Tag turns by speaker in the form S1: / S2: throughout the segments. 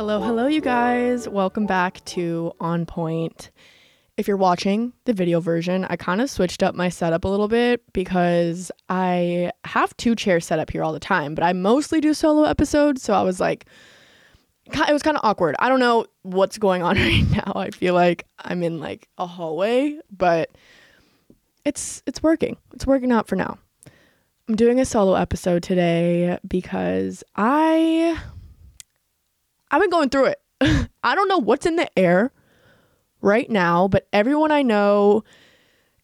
S1: Hello, hello, you guys. Welcome back to On Pointe. If you're watching the video version, I kind of switched up my setup a little bit because I have two chairs set up here all the time, but I mostly do solo episodes. So I was like, it was kind of awkward. I don't know what's going on right now. I feel like I'm in like a hallway, but it's it's working. It's working out for now. I'm doing a solo episode today because I I've been going through it. I don't know what's in the air right now, but everyone I know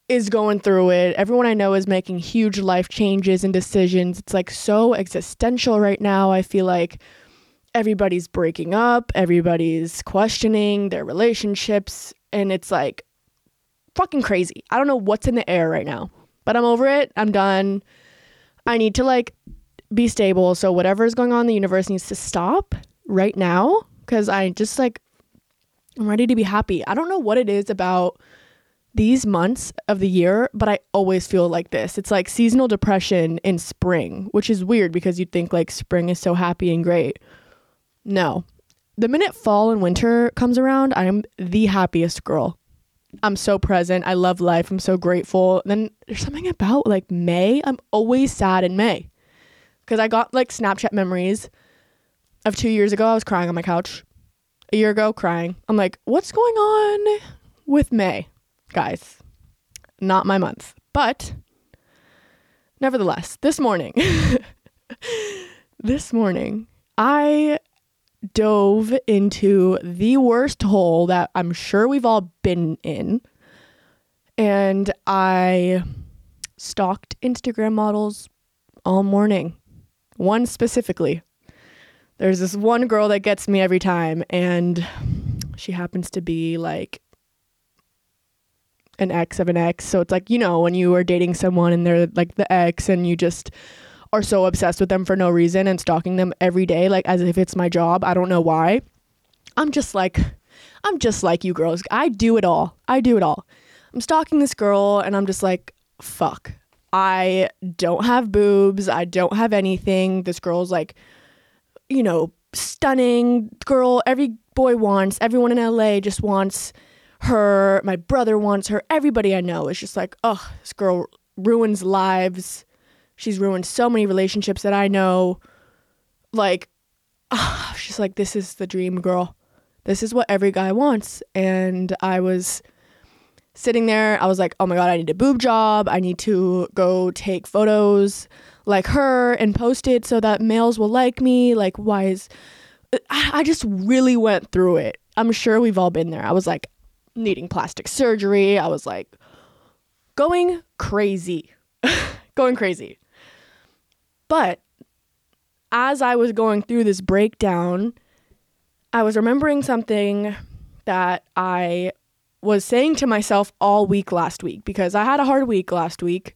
S1: is going through it. Everyone I know is making huge life changes and decisions. It's like so existential right now. I feel like everybody's breaking up, everybody's questioning their relationships, and it's like fucking crazy. I don't know what's in the air right now, but I'm over it. I'm done. I need to like be stable. So whatever is going on the universe needs to stop right now because I just like I'm ready to be happy. I don't know what it is about these months of the year, but I always feel like this. It's like seasonal depression in spring, which is weird because you'd think like spring is so happy and great. No. The minute fall and winter comes around, I'm the happiest girl. I'm so present. I love life. I'm so grateful. Then there's something about like May. I'm always sad in May because I got like Snapchat memories of two years ago, I was crying on my couch. A year ago, crying. I'm like, what's going on with May, guys? Not my month. But nevertheless, this morning, this morning, I dove into the worst hole that I'm sure we've all been in. And I stalked Instagram models all morning. One specifically there's this one girl that gets me every time and she happens to be like an ex of an ex. So it's like you know when you are dating someone and they're like the ex and you just are so obsessed with them for no reason and stalking them every day like as if it's my job. I don't know why. I'm just like i'm just like you girls. I do it all. I do it all. I'm stalking this girl and i'm just like fuck. I don't have boobs. I don't have anything. This girl's like you know, stunning girl every boy wants. Everyone in LA just wants her. My brother wants her. Everybody I know is just like, oh, this girl ruins lives. She's ruined so many relationships that I know. Like, oh, she's like, this is the dream girl. This is what every guy wants. And I was sitting there. I was like, oh my God, I need a boob job. I need to go take photos like her and post it so that males will like me. Like, why is. I just really went through it. I'm sure we've all been there. I was like needing plastic surgery. I was like going crazy. going crazy. But as I was going through this breakdown, I was remembering something that I was saying to myself all week last week because I had a hard week last week.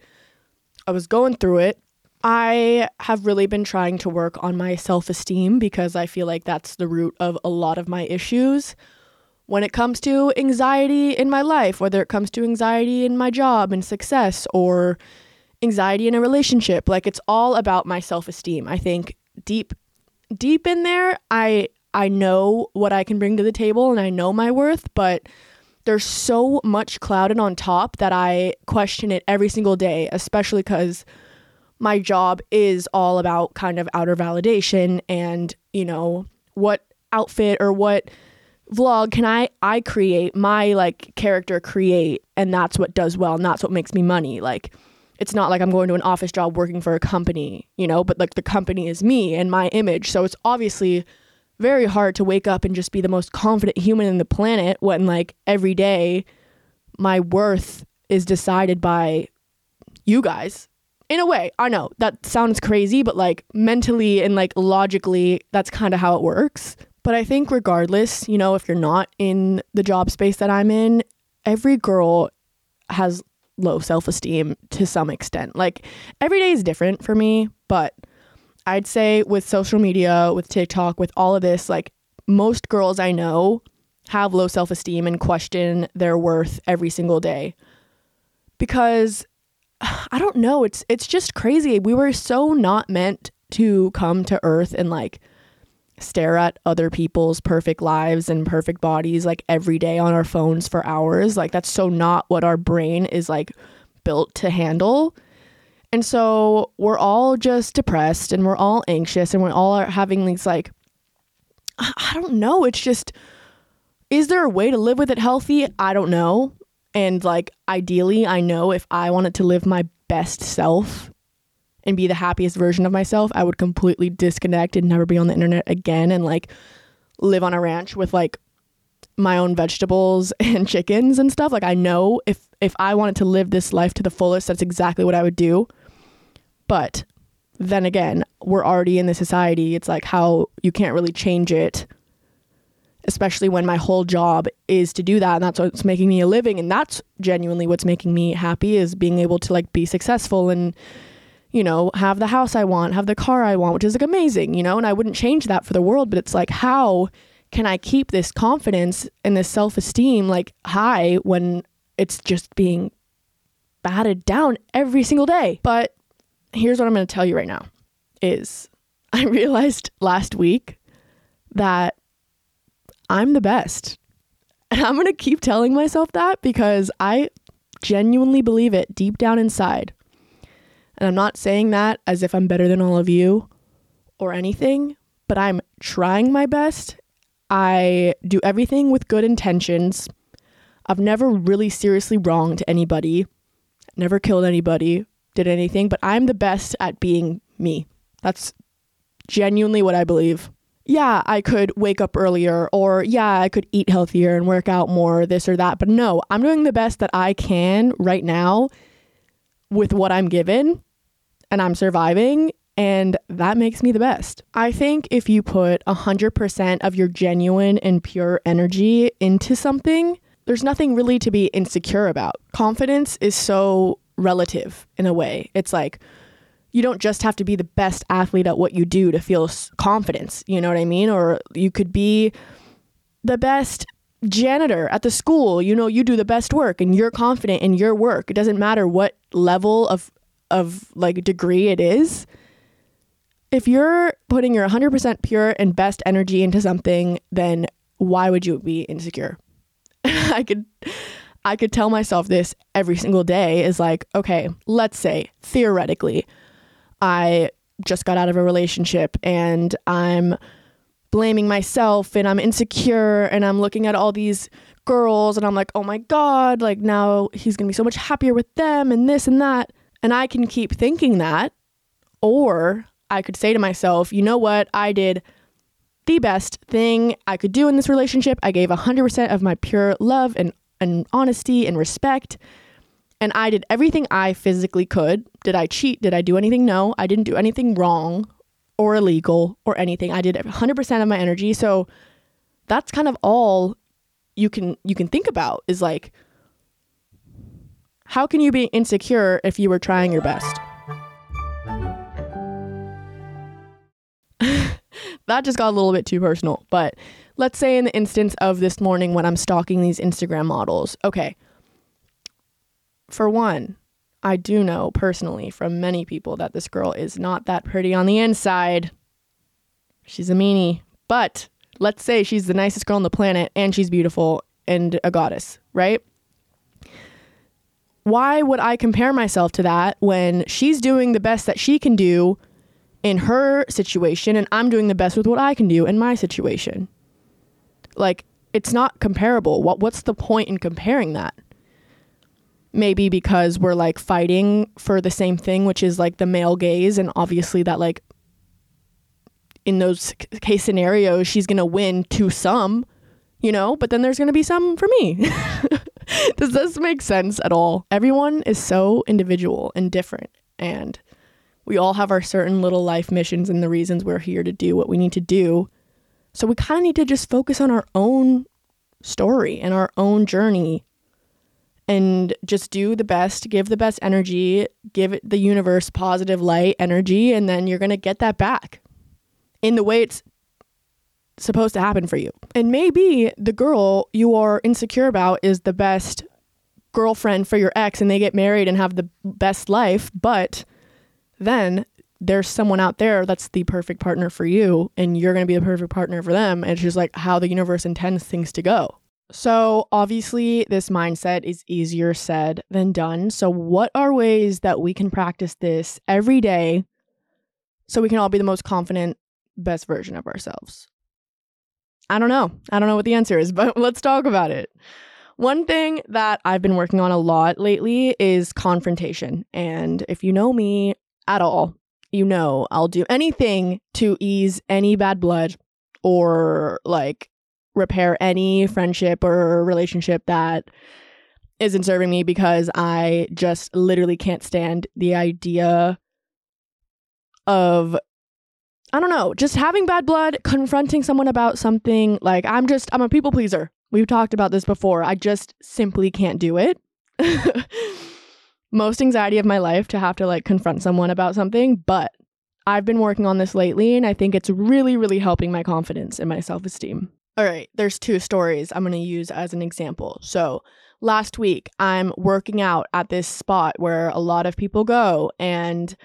S1: I was going through it I have really been trying to work on my self esteem because I feel like that's the root of a lot of my issues. When it comes to anxiety in my life, whether it comes to anxiety in my job and success or anxiety in a relationship, like it's all about my self esteem. I think deep, deep in there, I I know what I can bring to the table and I know my worth, but there's so much clouded on top that I question it every single day, especially because my job is all about kind of outer validation and, you know, what outfit or what vlog can I I create, my like character create and that's what does well and that's what makes me money. Like it's not like I'm going to an office job working for a company, you know, but like the company is me and my image. So it's obviously very hard to wake up and just be the most confident human in the planet when like every day my worth is decided by you guys in a way, I know that sounds crazy, but like mentally and like logically, that's kind of how it works. But I think, regardless, you know, if you're not in the job space that I'm in, every girl has low self esteem to some extent. Like every day is different for me, but I'd say with social media, with TikTok, with all of this, like most girls I know have low self esteem and question their worth every single day. Because I don't know. It's it's just crazy. We were so not meant to come to Earth and like stare at other people's perfect lives and perfect bodies like every day on our phones for hours. Like that's so not what our brain is like built to handle. And so we're all just depressed and we're all anxious and we're all are having these like I don't know. It's just is there a way to live with it healthy? I don't know. And like ideally, I know if I wanted to live my best self and be the happiest version of myself, I would completely disconnect and never be on the internet again and like live on a ranch with like my own vegetables and chickens and stuff. Like I know if if I wanted to live this life to the fullest, that's exactly what I would do. But then again, we're already in the society. It's like how you can't really change it especially when my whole job is to do that and that's what's making me a living and that's genuinely what's making me happy is being able to like be successful and you know have the house I want have the car I want which is like amazing you know and I wouldn't change that for the world but it's like how can I keep this confidence and this self-esteem like high when it's just being batted down every single day? But here's what I'm going to tell you right now is I realized last week that I'm the best. And I'm going to keep telling myself that because I genuinely believe it deep down inside. And I'm not saying that as if I'm better than all of you or anything, but I'm trying my best. I do everything with good intentions. I've never really seriously wronged anybody, never killed anybody, did anything, but I'm the best at being me. That's genuinely what I believe yeah, I could wake up earlier or yeah, I could eat healthier and work out more, this or that. But no, I'm doing the best that I can right now with what I'm given and I'm surviving. And that makes me the best. I think if you put 100% of your genuine and pure energy into something, there's nothing really to be insecure about. Confidence is so relative in a way. It's like, you don't just have to be the best athlete at what you do to feel confidence, you know what I mean? Or you could be the best janitor at the school, you know, you do the best work and you're confident in your work. It doesn't matter what level of of like degree it is. If you're putting your 100% pure and best energy into something, then why would you be insecure? I could I could tell myself this every single day is like, okay, let's say theoretically I just got out of a relationship and I'm blaming myself and I'm insecure and I'm looking at all these girls and I'm like, oh my God, like now he's gonna be so much happier with them and this and that. And I can keep thinking that. Or I could say to myself, you know what? I did the best thing I could do in this relationship. I gave 100% of my pure love and, and honesty and respect. And I did everything I physically could. Did I cheat? Did I do anything? No, I didn't do anything wrong or illegal or anything. I did 100% of my energy. So that's kind of all you can you can think about is like how can you be insecure if you were trying your best? that just got a little bit too personal, but let's say in the instance of this morning when I'm stalking these Instagram models. Okay. For one, I do know personally from many people that this girl is not that pretty on the inside. She's a meanie. But let's say she's the nicest girl on the planet and she's beautiful and a goddess, right? Why would I compare myself to that when she's doing the best that she can do in her situation and I'm doing the best with what I can do in my situation? Like it's not comparable. What what's the point in comparing that? Maybe because we're like fighting for the same thing, which is like the male gaze and obviously that like in those case scenarios she's going to win to some, you know, but then there's going to be some for me. Does this make sense at all? Everyone is so individual and different and we all have our certain little life missions and the reasons we're here to do what we need to do. So we kind of need to just focus on our own story and our own journey and just do the best, give the best energy, give the universe positive light energy, and then you're going to get that back in the way it's supposed to happen for you. And maybe the girl you are insecure about is the best girlfriend for your ex and they get married and have the best life, but then there's someone out there that's the perfect partner for you and you're going to be the perfect partner for them. And it's just like how the universe intends things to go. So, obviously, this mindset is easier said than done. So, what are ways that we can practice this every day so we can all be the most confident, best version of ourselves? I don't know. I don't know what the answer is, but let's talk about it. One thing that I've been working on a lot lately is confrontation. And if you know me at all, you know I'll do anything to ease any bad blood or like repair any friendship or relationship that isn't serving me because I just literally can't stand the idea of I don't know, just having bad blood, confronting someone about something. Like, I'm just, I'm a people pleaser. We've talked about this before. I just simply can't do it. Most anxiety of my life to have to like confront someone about something, but I've been working on this lately and I think it's really, really helping my confidence and my self esteem. All right, there's two stories I'm going to use as an example. So, last week, I'm working out at this spot where a lot of people go, and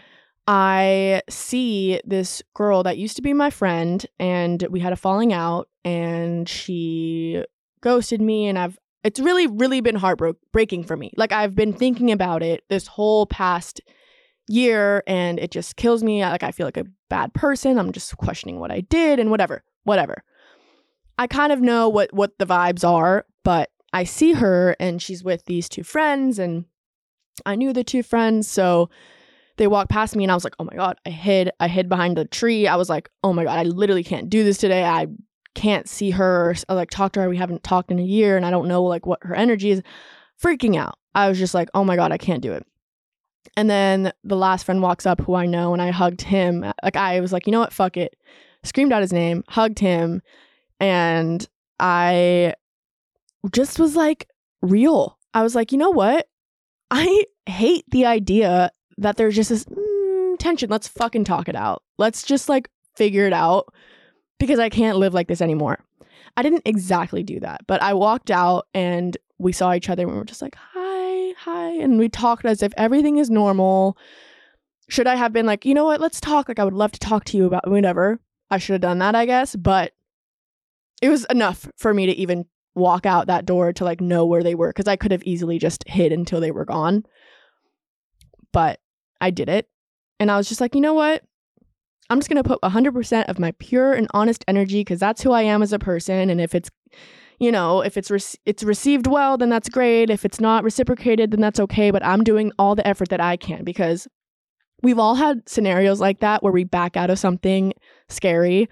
S1: I see this girl that used to be my friend, and we had a falling out, and she ghosted me, and I've it's really, really been heartbreaking for me. Like, I've been thinking about it this whole past year, and it just kills me. Like, I feel like a bad person. I'm just questioning what I did and whatever, whatever. I kind of know what what the vibes are, but I see her and she's with these two friends and I knew the two friends, so they walked past me and I was like, "Oh my god." I hid I hid behind the tree. I was like, "Oh my god, I literally can't do this today. I can't see her. I like talk to her. We haven't talked in a year and I don't know like what her energy is." Freaking out. I was just like, "Oh my god, I can't do it." And then the last friend walks up who I know and I hugged him. Like I was like, "You know what? Fuck it." Screamed out his name, hugged him and I just was like real. I was like, you know what? I hate the idea that there's just this mm, tension. Let's fucking talk it out. Let's just like figure it out because I can't live like this anymore. I didn't exactly do that, but I walked out and we saw each other and we were just like, hi, hi. And we talked as if everything is normal. Should I have been like, you know what, let's talk? Like, I would love to talk to you about whatever. I should have done that, I guess. But it was enough for me to even walk out that door to like know where they were because I could have easily just hid until they were gone. But I did it. And I was just like, you know what? I'm just going to put 100% of my pure and honest energy because that's who I am as a person. And if it's, you know, if it's re- it's received well, then that's great. If it's not reciprocated, then that's okay. But I'm doing all the effort that I can because we've all had scenarios like that where we back out of something scary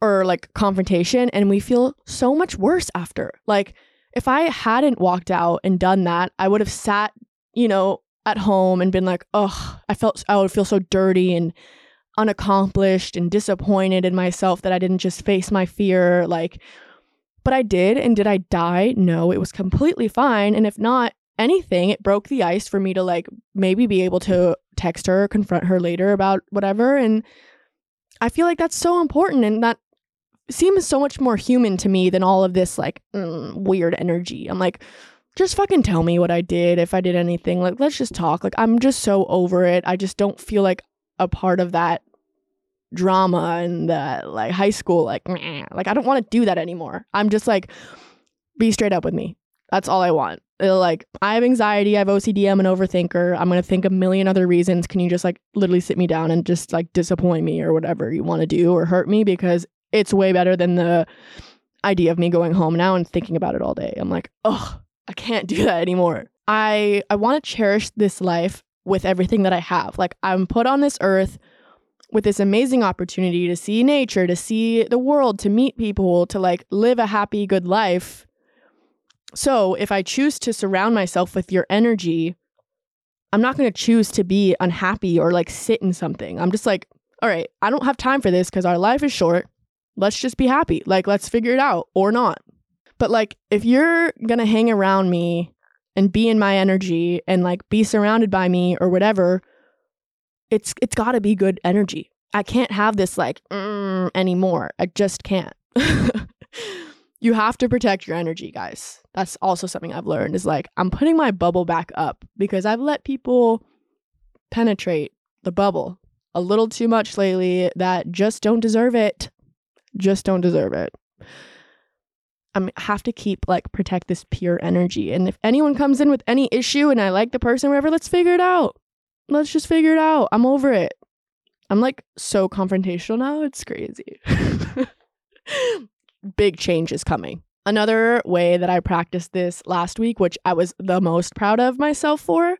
S1: or like confrontation and we feel so much worse after. Like if I hadn't walked out and done that, I would have sat, you know, at home and been like, "Oh, I felt I would feel so dirty and unaccomplished and disappointed in myself that I didn't just face my fear like but I did and did I die? No, it was completely fine and if not anything, it broke the ice for me to like maybe be able to text her, confront her later about whatever and I feel like that's so important and that seems so much more human to me than all of this like mm, weird energy. I'm like, just fucking tell me what I did if I did anything. Like, let's just talk. Like, I'm just so over it. I just don't feel like a part of that drama and the like high school. Like, meh. like I don't want to do that anymore. I'm just like, be straight up with me. That's all I want. It'll, like, I have anxiety. I have OCD. I'm an overthinker. I'm gonna think a million other reasons. Can you just like literally sit me down and just like disappoint me or whatever you want to do or hurt me because it's way better than the idea of me going home now and thinking about it all day. I'm like, oh, I can't do that anymore. I I want to cherish this life with everything that I have. Like I'm put on this earth with this amazing opportunity to see nature, to see the world, to meet people, to like live a happy good life. So, if I choose to surround myself with your energy, I'm not going to choose to be unhappy or like sit in something. I'm just like, all right, I don't have time for this because our life is short let's just be happy. Like, let's figure it out or not. But like, if you're gonna hang around me and be in my energy and like be surrounded by me or whatever, it's it's got to be good energy. I can't have this like mm, anymore. I just can't. you have to protect your energy, guys. That's also something I've learned is like I'm putting my bubble back up because I've let people penetrate the bubble a little too much lately that just don't deserve it just don't deserve it. I have to keep like protect this pure energy. And if anyone comes in with any issue and I like the person, whatever, let's figure it out. Let's just figure it out. I'm over it. I'm like so confrontational now. It's crazy. Big change is coming. Another way that I practiced this last week, which I was the most proud of myself for,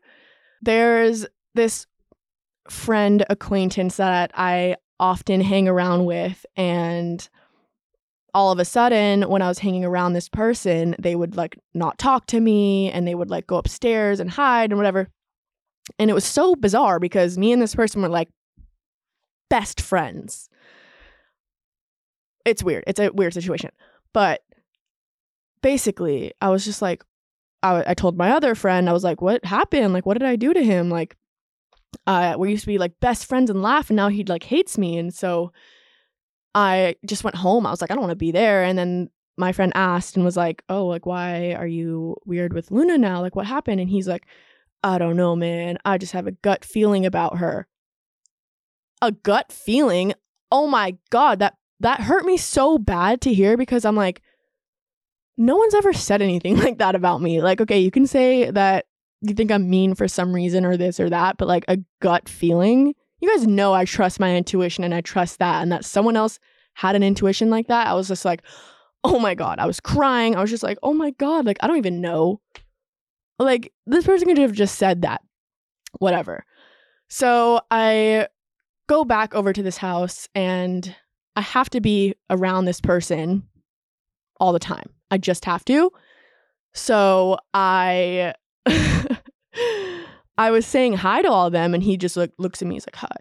S1: there's this friend acquaintance that I often hang around with and all of a sudden when i was hanging around this person they would like not talk to me and they would like go upstairs and hide and whatever. And it was so bizarre because me and this person were like best friends. It's weird. It's a weird situation. But basically i was just like I, I told my other friend i was like what happened? Like what did i do to him? Like uh, we used to be like best friends and laugh, and now he like hates me. And so I just went home. I was like, I don't want to be there. And then my friend asked and was like, Oh, like, why are you weird with Luna now? Like, what happened? And he's like, I don't know, man. I just have a gut feeling about her. A gut feeling? Oh my God, that that hurt me so bad to hear because I'm like, no one's ever said anything like that about me. Like, okay, you can say that you think I'm mean for some reason or this or that, but like a gut feeling. You guys know I trust my intuition and I trust that. And that someone else had an intuition like that, I was just like, oh my God. I was crying. I was just like, oh my God. Like, I don't even know. Like, this person could have just said that. Whatever. So I go back over to this house and I have to be around this person all the time. I just have to. So I I was saying hi to all of them and he just look, looks at me, he's like, hi.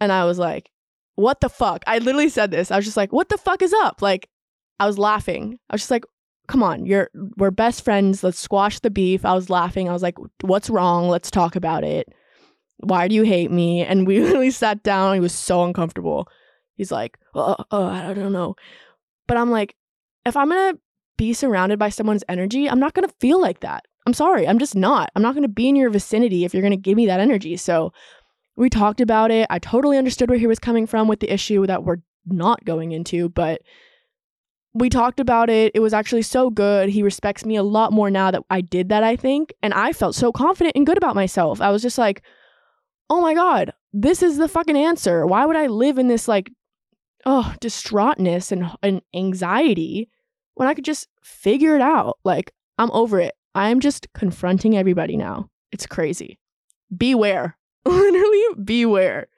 S1: And I was like, what the fuck? I literally said this. I was just like, what the fuck is up? Like, I was laughing. I was just like, come on, you're we're best friends. Let's squash the beef. I was laughing. I was like, what's wrong? Let's talk about it. Why do you hate me? And we literally sat down. He was so uncomfortable. He's like, oh, oh, I don't know. But I'm like, if I'm gonna be surrounded by someone's energy, I'm not gonna feel like that. I'm sorry, I'm just not. I'm not going to be in your vicinity if you're going to give me that energy. So we talked about it. I totally understood where he was coming from with the issue that we're not going into, but we talked about it. It was actually so good. He respects me a lot more now that I did that, I think. And I felt so confident and good about myself. I was just like, oh my God, this is the fucking answer. Why would I live in this like, oh, distraughtness and, and anxiety when I could just figure it out? Like, I'm over it. I'm just confronting everybody now. It's crazy. Beware. Literally, beware.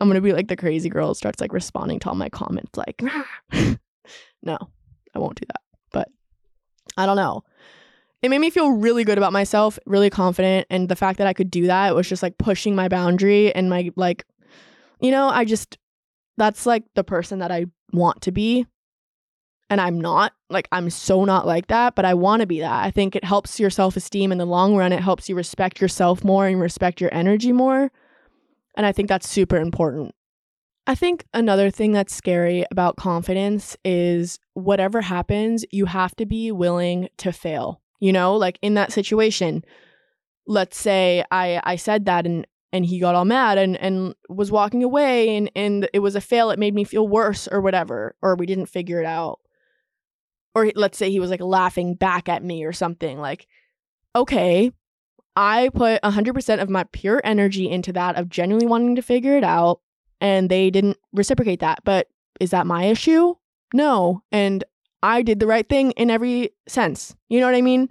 S1: I'm gonna be like the crazy girl starts like responding to all my comments, like, no, I won't do that. But I don't know. It made me feel really good about myself, really confident. And the fact that I could do that was just like pushing my boundary and my, like, you know, I just, that's like the person that I want to be and I'm not. Like, I'm so not like that, but I want to be that. I think it helps your self esteem in the long run. It helps you respect yourself more and respect your energy more. And I think that's super important. I think another thing that's scary about confidence is whatever happens, you have to be willing to fail. You know, like in that situation, let's say I I said that and and he got all mad and and was walking away and and it was a fail it made me feel worse or whatever or we didn't figure it out or let's say he was like laughing back at me or something like okay i put 100% of my pure energy into that of genuinely wanting to figure it out and they didn't reciprocate that but is that my issue no and i did the right thing in every sense you know what i mean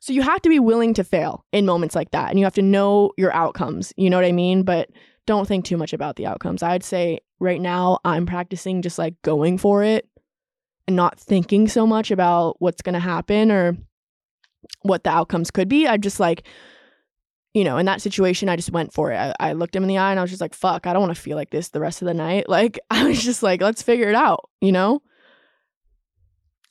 S1: so you have to be willing to fail in moments like that and you have to know your outcomes. You know what I mean? But don't think too much about the outcomes. I'd say right now I'm practicing just like going for it and not thinking so much about what's going to happen or what the outcomes could be. I just like, you know, in that situation, I just went for it. I, I looked him in the eye and I was just like, fuck, I don't want to feel like this the rest of the night. Like, I was just like, let's figure it out, you know?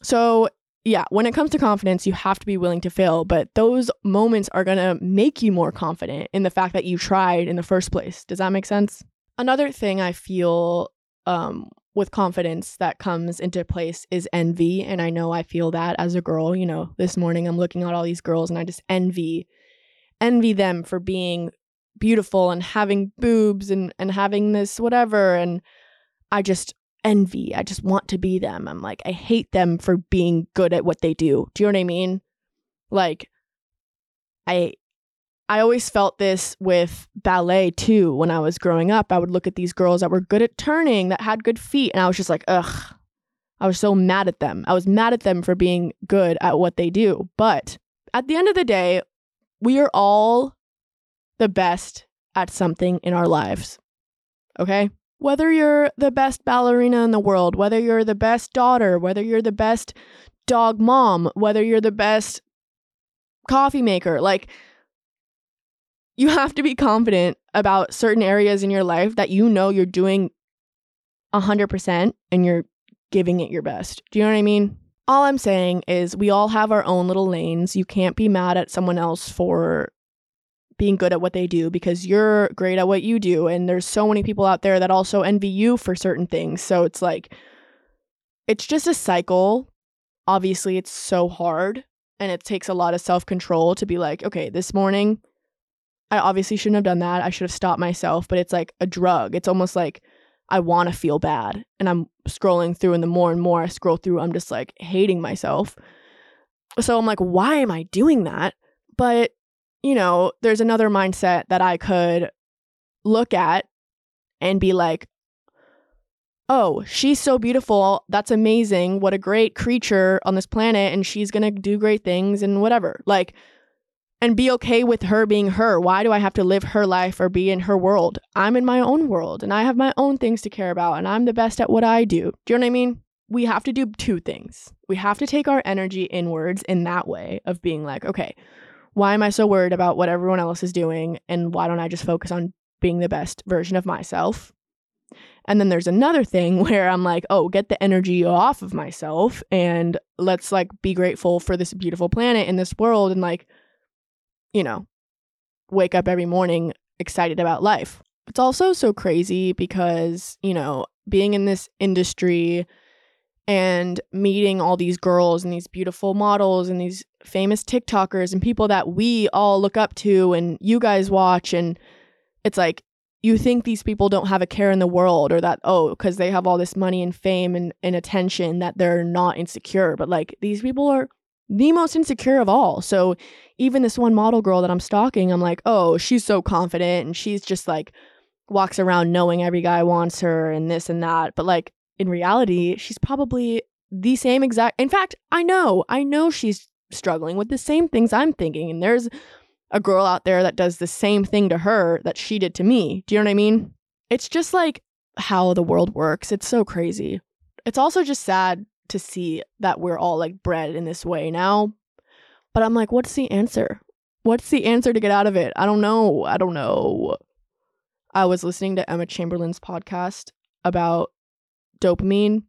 S1: So yeah, when it comes to confidence, you have to be willing to fail, but those moments are going to make you more confident in the fact that you tried in the first place. Does that make sense? Another thing I feel um, with confidence that comes into place is envy. And I know I feel that as a girl. You know, this morning I'm looking at all these girls and I just envy, envy them for being beautiful and having boobs and, and having this whatever. And I just, envy. I just want to be them. I'm like, I hate them for being good at what they do. Do you know what I mean? Like, I I always felt this with ballet too. When I was growing up, I would look at these girls that were good at turning, that had good feet, and I was just like, ugh. I was so mad at them. I was mad at them for being good at what they do. But at the end of the day, we are all the best at something in our lives. Okay? whether you're the best ballerina in the world, whether you're the best daughter, whether you're the best dog mom, whether you're the best coffee maker, like you have to be confident about certain areas in your life that you know you're doing 100% and you're giving it your best. Do you know what I mean? All I'm saying is we all have our own little lanes. You can't be mad at someone else for being good at what they do because you're great at what you do. And there's so many people out there that also envy you for certain things. So it's like, it's just a cycle. Obviously, it's so hard and it takes a lot of self control to be like, okay, this morning, I obviously shouldn't have done that. I should have stopped myself, but it's like a drug. It's almost like I want to feel bad. And I'm scrolling through, and the more and more I scroll through, I'm just like hating myself. So I'm like, why am I doing that? But you know, there's another mindset that I could look at and be like, oh, she's so beautiful. That's amazing. What a great creature on this planet. And she's going to do great things and whatever. Like, and be okay with her being her. Why do I have to live her life or be in her world? I'm in my own world and I have my own things to care about and I'm the best at what I do. Do you know what I mean? We have to do two things. We have to take our energy inwards in that way of being like, okay, why am I so worried about what everyone else is doing? And why don't I just focus on being the best version of myself? And then there's another thing where I'm like, oh, get the energy off of myself and let's like be grateful for this beautiful planet and this world and like, you know, wake up every morning excited about life. It's also so crazy because, you know, being in this industry and meeting all these girls and these beautiful models and these famous TikTokers and people that we all look up to and you guys watch. And it's like, you think these people don't have a care in the world or that, oh, because they have all this money and fame and, and attention that they're not insecure. But like, these people are the most insecure of all. So even this one model girl that I'm stalking, I'm like, oh, she's so confident and she's just like, walks around knowing every guy wants her and this and that. But like, in reality, she's probably the same exact. In fact, I know, I know she's struggling with the same things I'm thinking. And there's a girl out there that does the same thing to her that she did to me. Do you know what I mean? It's just like how the world works. It's so crazy. It's also just sad to see that we're all like bred in this way now. But I'm like, what's the answer? What's the answer to get out of it? I don't know. I don't know. I was listening to Emma Chamberlain's podcast about dopamine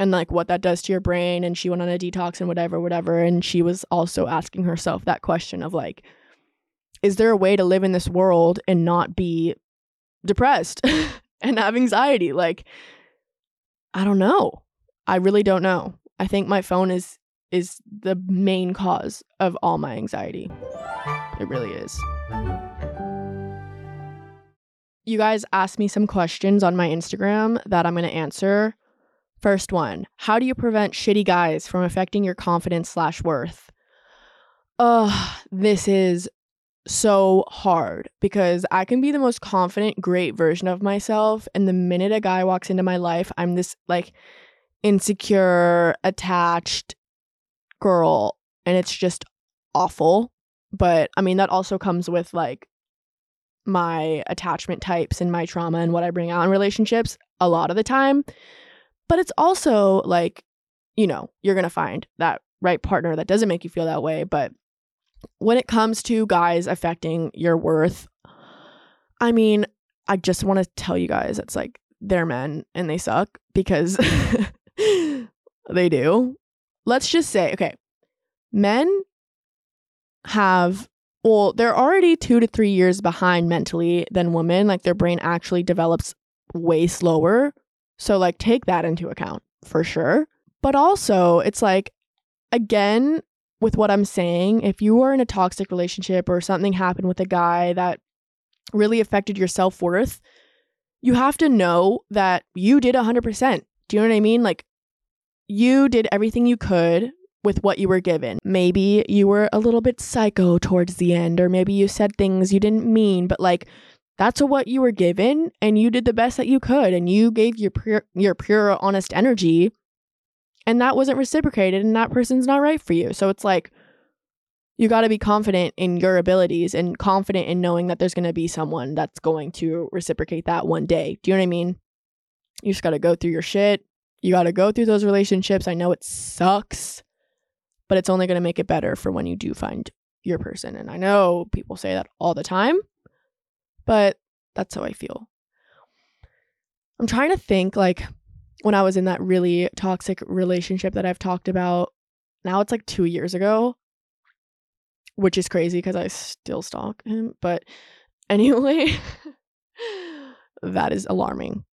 S1: and like what that does to your brain and she went on a detox and whatever whatever and she was also asking herself that question of like is there a way to live in this world and not be depressed and have anxiety. Like, I don't know. I really don't know. I think my phone is is the main cause of all my anxiety. It really is. You guys asked me some questions on my Instagram that I'm going to answer. First one How do you prevent shitty guys from affecting your confidence slash worth? Ugh, this is so hard because I can be the most confident, great version of myself. And the minute a guy walks into my life, I'm this like insecure, attached girl. And it's just awful. But I mean, that also comes with like my attachment types and my trauma and what I bring out in relationships a lot of the time. But it's also like, you know, you're going to find that right partner that doesn't make you feel that way. But when it comes to guys affecting your worth, I mean, I just want to tell you guys it's like they're men and they suck because they do. Let's just say, okay, men have, well, they're already two to three years behind mentally than women. Like their brain actually develops way slower. So, like, take that into account for sure. But also, it's like, again, with what I'm saying, if you are in a toxic relationship or something happened with a guy that really affected your self worth, you have to know that you did 100%. Do you know what I mean? Like, you did everything you could with what you were given. Maybe you were a little bit psycho towards the end, or maybe you said things you didn't mean, but like, that's what you were given and you did the best that you could and you gave your pure your pure honest energy and that wasn't reciprocated and that person's not right for you. So it's like you got to be confident in your abilities and confident in knowing that there's going to be someone that's going to reciprocate that one day. Do you know what I mean? You just got to go through your shit. You got to go through those relationships. I know it sucks, but it's only going to make it better for when you do find your person. And I know people say that all the time, but that's how I feel. I'm trying to think like when I was in that really toxic relationship that I've talked about. Now it's like two years ago, which is crazy because I still stalk him. But anyway, that is alarming.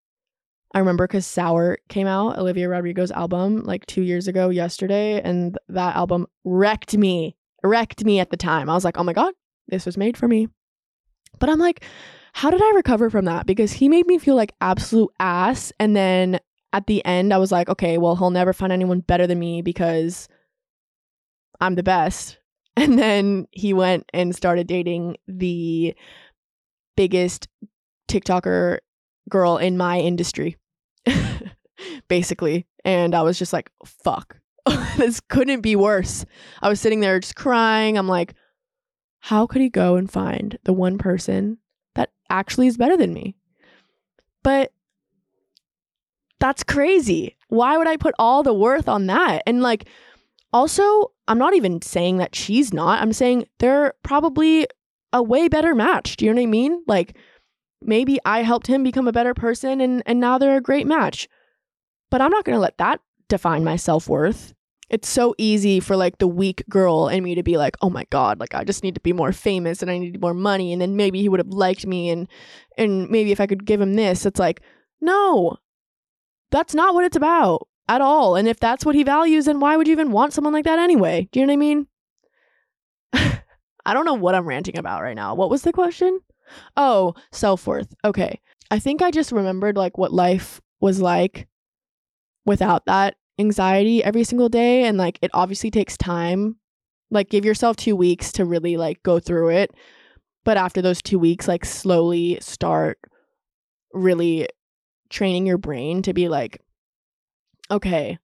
S1: I remember because Sour came out, Olivia Rodrigo's album, like two years ago yesterday, and that album wrecked me, wrecked me at the time. I was like, oh my God, this was made for me. But I'm like, how did I recover from that? Because he made me feel like absolute ass. And then at the end, I was like, okay, well, he'll never find anyone better than me because I'm the best. And then he went and started dating the biggest TikToker girl in my industry, basically. And I was just like, fuck, this couldn't be worse. I was sitting there just crying. I'm like, how could he go and find the one person that actually is better than me? But that's crazy. Why would I put all the worth on that? And like, also, I'm not even saying that she's not. I'm saying they're probably a way better match. Do you know what I mean? Like, maybe I helped him become a better person and, and now they're a great match. But I'm not going to let that define my self worth. It's so easy for like the weak girl in me to be like, oh my God, like I just need to be more famous and I need more money. And then maybe he would have liked me and, and maybe if I could give him this, it's like, no, that's not what it's about at all. And if that's what he values, then why would you even want someone like that anyway? Do you know what I mean? I don't know what I'm ranting about right now. What was the question? Oh, self worth. Okay. I think I just remembered like what life was like without that anxiety every single day. And like it obviously takes time. Like give yourself two weeks to really like go through it. But after those two weeks, like slowly start really training your brain to be like okay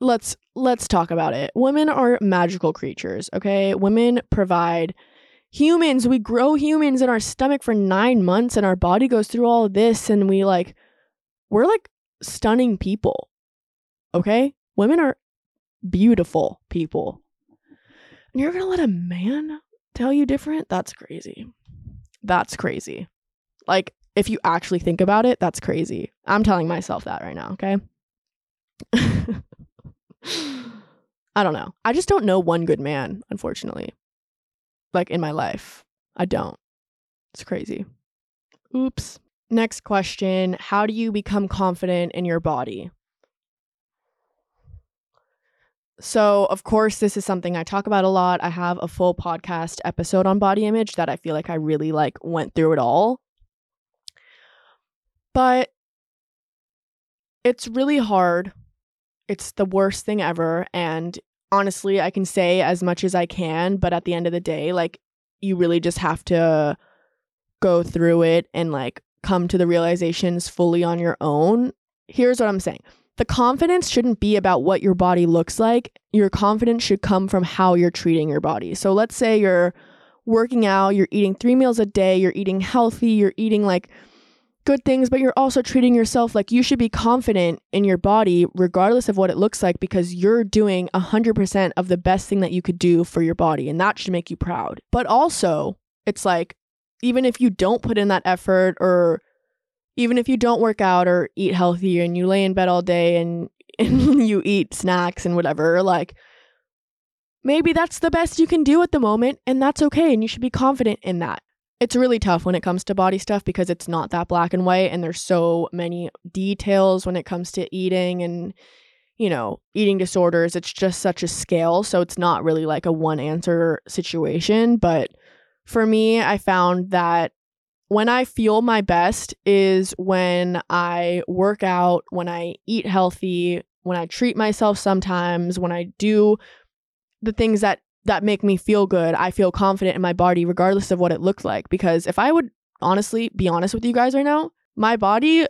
S1: let's let's talk about it women are magical creatures okay women provide humans we grow humans in our stomach for 9 months and our body goes through all of this and we like we're like stunning people okay women are beautiful people and you're going to let a man tell you different that's crazy that's crazy like if you actually think about it, that's crazy. I'm telling myself that right now, okay? I don't know. I just don't know one good man, unfortunately. Like in my life. I don't. It's crazy. Oops. Next question How do you become confident in your body? So, of course, this is something I talk about a lot. I have a full podcast episode on body image that I feel like I really like went through it all. But it's really hard. It's the worst thing ever and honestly, I can say as much as I can, but at the end of the day, like you really just have to go through it and like come to the realizations fully on your own. Here's what I'm saying the confidence shouldn't be about what your body looks like. Your confidence should come from how you're treating your body. So let's say you're working out, you're eating three meals a day, you're eating healthy, you're eating like good things, but you're also treating yourself like you should be confident in your body, regardless of what it looks like, because you're doing 100% of the best thing that you could do for your body. And that should make you proud. But also, it's like, even if you don't put in that effort or even if you don't work out or eat healthy and you lay in bed all day and, and you eat snacks and whatever, like maybe that's the best you can do at the moment and that's okay and you should be confident in that. It's really tough when it comes to body stuff because it's not that black and white and there's so many details when it comes to eating and you know, eating disorders. It's just such a scale, so it's not really like a one answer situation, but for me, I found that when I feel my best is when I work out, when I eat healthy, when I treat myself sometimes, when I do the things that that make me feel good. I feel confident in my body regardless of what it looks like because if I would honestly be honest with you guys right now, my body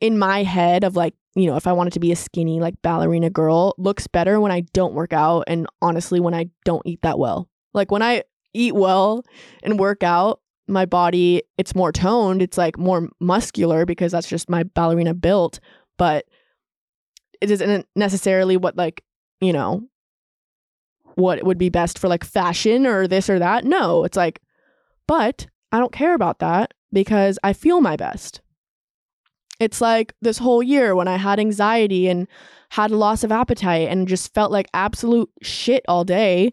S1: in my head of like, you know, if I wanted to be a skinny like ballerina girl looks better when I don't work out and honestly when I don't eat that well. Like when I eat well and work out, my body it's more toned it's like more muscular because that's just my ballerina built but it isn't necessarily what like you know what would be best for like fashion or this or that no it's like but i don't care about that because i feel my best it's like this whole year when i had anxiety and had a loss of appetite and just felt like absolute shit all day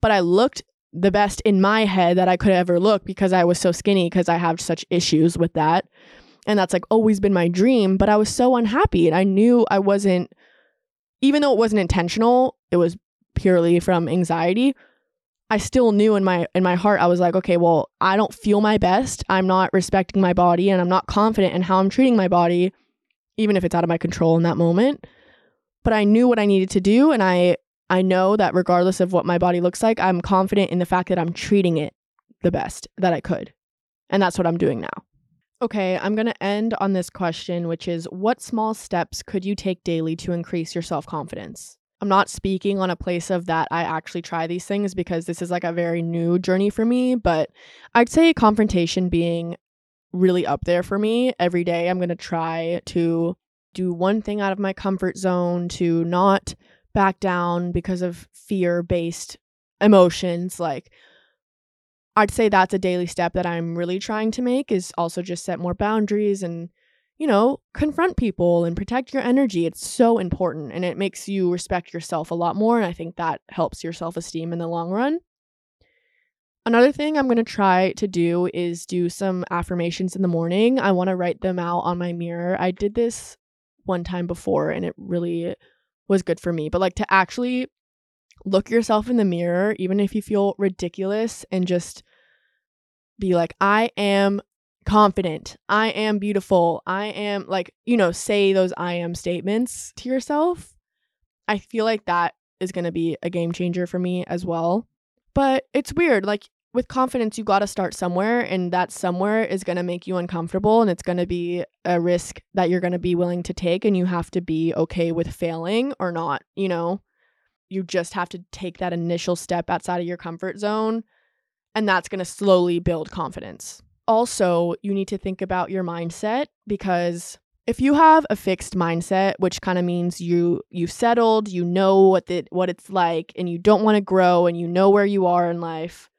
S1: but i looked the best in my head that I could ever look because I was so skinny because I have such issues with that. And that's like always been my dream, but I was so unhappy and I knew I wasn't even though it wasn't intentional, it was purely from anxiety. I still knew in my in my heart I was like, okay, well, I don't feel my best. I'm not respecting my body and I'm not confident in how I'm treating my body even if it's out of my control in that moment. But I knew what I needed to do and I I know that regardless of what my body looks like, I'm confident in the fact that I'm treating it the best that I could. And that's what I'm doing now. Okay, I'm going to end on this question, which is what small steps could you take daily to increase your self confidence? I'm not speaking on a place of that I actually try these things because this is like a very new journey for me, but I'd say confrontation being really up there for me. Every day I'm going to try to do one thing out of my comfort zone, to not back down because of fear based emotions like I'd say that's a daily step that I'm really trying to make is also just set more boundaries and you know, confront people and protect your energy. It's so important and it makes you respect yourself a lot more and I think that helps your self-esteem in the long run. Another thing I'm going to try to do is do some affirmations in the morning. I want to write them out on my mirror. I did this one time before and it really was good for me. But like to actually look yourself in the mirror, even if you feel ridiculous, and just be like, I am confident. I am beautiful. I am like, you know, say those I am statements to yourself. I feel like that is going to be a game changer for me as well. But it's weird. Like, with confidence, you got to start somewhere, and that somewhere is going to make you uncomfortable, and it's going to be a risk that you're going to be willing to take, and you have to be okay with failing or not. You know, you just have to take that initial step outside of your comfort zone, and that's going to slowly build confidence. Also, you need to think about your mindset because if you have a fixed mindset which kind of means you you've settled you know what the, what it's like and you don't want to grow and you know where you are in life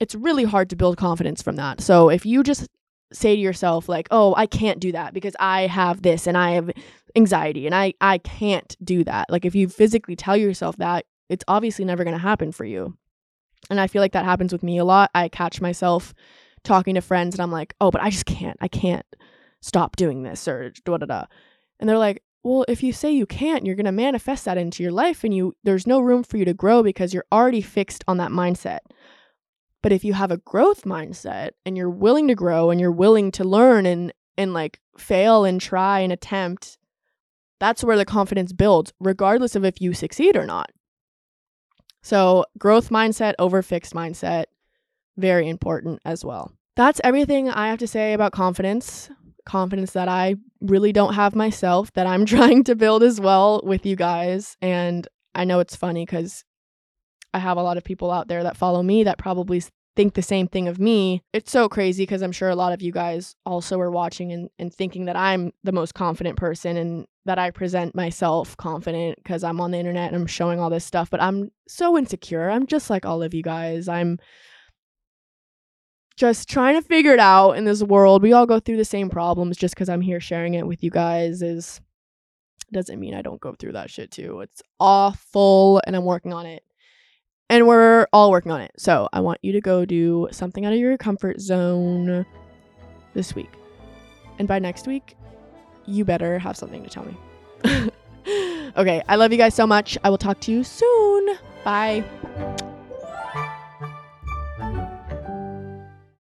S1: it's really hard to build confidence from that. So if you just say to yourself like, "Oh, I can't do that because I have this and I have anxiety and I I can't do that." Like if you physically tell yourself that, it's obviously never going to happen for you. And I feel like that happens with me a lot. I catch myself talking to friends and I'm like, oh, but I just can't. I can't stop doing this or da da da. And they're like, well, if you say you can't, you're going to manifest that into your life and you there's no room for you to grow because you're already fixed on that mindset. But if you have a growth mindset and you're willing to grow and you're willing to learn and and like fail and try and attempt, that's where the confidence builds regardless of if you succeed or not. So, growth mindset over fixed mindset very important as well. That's everything I have to say about confidence. Confidence that I really don't have myself, that I'm trying to build as well with you guys. And I know it's funny because I have a lot of people out there that follow me that probably think the same thing of me. It's so crazy because I'm sure a lot of you guys also are watching and, and thinking that I'm the most confident person and that I present myself confident because I'm on the internet and I'm showing all this stuff. But I'm so insecure. I'm just like all of you guys. I'm just trying to figure it out in this world. We all go through the same problems. Just because I'm here sharing it with you guys is doesn't mean I don't go through that shit too. It's awful and I'm working on it. And we're all working on it. So I want you to go do something out of your comfort zone this week. And by next week, you better have something to tell me. okay, I love you guys so much. I will talk to you soon. Bye.